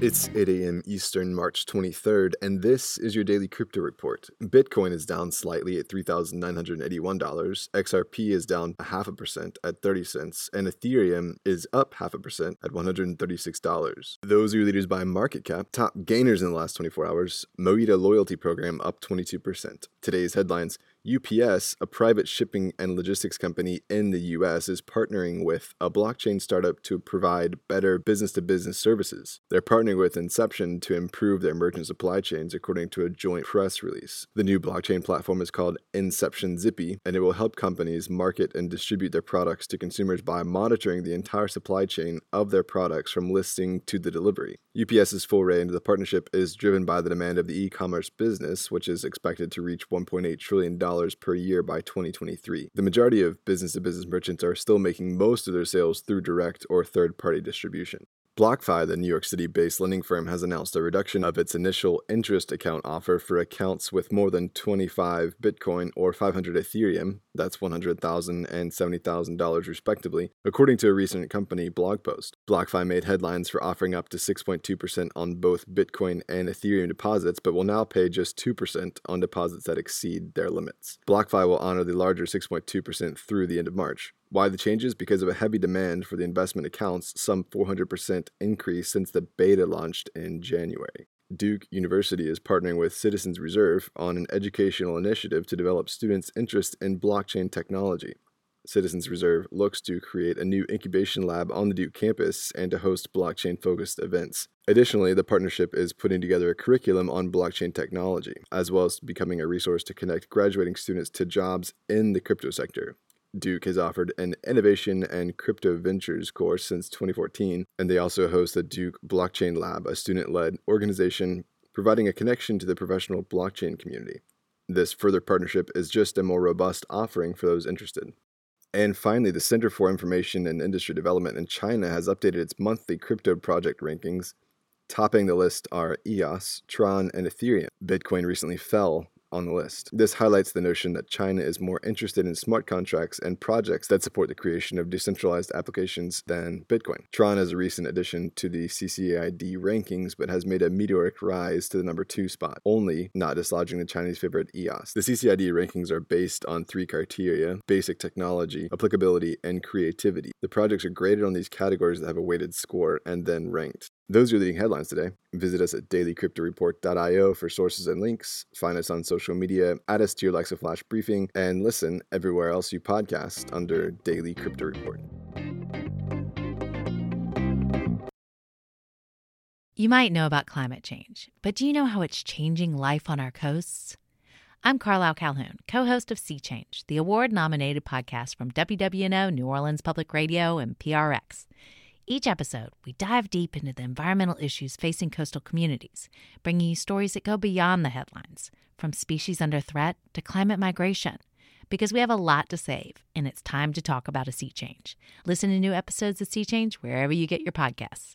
It's 8 a.m. Eastern, March 23rd, and this is your daily crypto report. Bitcoin is down slightly at $3,981, XRP is down a half a percent at 30 cents, and Ethereum is up half a percent at $136. Those are your leaders by market cap. Top gainers in the last 24 hours Moeda Loyalty Program up 22%. Today's headlines UPS, a private shipping and logistics company in the US, is partnering with a blockchain startup to provide better business to business services. They're partnering with Inxeption to improve their merchant supply chains, according to a joint press release. The new blockchain platform is called Inxeption Zippy, and it will help companies market and distribute their products to consumers by monitoring the entire supply chain of their products from listing to the delivery. UPS's foray into the partnership is driven by the demand of the e commerce business, which is expected to reach $1.8 trillion per year by 2023. The majority of business to business merchants are still making most of their sales through direct or third party distribution. BlockFi, the New York City based lending firm, has announced a reduction of its initial interest account offer for accounts with more than 25 Bitcoin or 500 Ethereum, that's $100,000 and $70,000 respectively, according to a recent company blog post. BlockFi made headlines for offering up to 6.2% on both Bitcoin and Ethereum deposits, but will now pay just 2% on deposits that exceed their limits. BlockFi will honor the larger 6.2% through the end of March. Why the changes? Because of a heavy demand for the investment accounts, some 400% increase since the beta launched in January. Duke University is partnering with Citizens Reserve on an educational initiative to develop students' interest in blockchain technology. Citizens Reserve looks to create a new incubation lab on the Duke campus and to host blockchain focused events. Additionally, the partnership is putting together a curriculum on blockchain technology, as well as becoming a resource to connect graduating students to jobs in the crypto sector. Duke has offered an innovation and crypto ventures course since 2014, and they also host the Duke Blockchain Lab, a student led organization providing a connection to the professional blockchain community. This further partnership is just a more robust offering for those interested. And finally, the Center for Information and Industry Development in China has updated its monthly crypto project rankings. Topping the list are EOS, Tron, and Ethereum. Bitcoin recently fell on the list. This highlights the notion that China is more interested in smart contracts and projects that support the creation of decentralized applications than Bitcoin. Tron is a recent addition to the CCID rankings, but has made a meteoric rise to the number two spot, only not dislodging the Chinese favorite EOS. The CCID rankings are based on three criteria basic technology, applicability, and creativity. The projects are graded on these categories that have a weighted score and then ranked. Those are the leading headlines today. Visit us at dailycryptoreport.io for sources and links. Find us on social media, add us to your Alexa Flash briefing, and listen everywhere else you podcast under Daily Crypto Report. You might know about climate change, but do you know how it's changing life on our coasts? I'm Carlyle Calhoun, co host of Sea Change, the award nominated podcast from WWNO, New Orleans Public Radio, and PRX. Each episode, we dive deep into the environmental issues facing coastal communities, bringing you stories that go beyond the headlines, from species under threat to climate migration. Because we have a lot to save, and it's time to talk about a sea change. Listen to new episodes of Sea Change wherever you get your podcasts.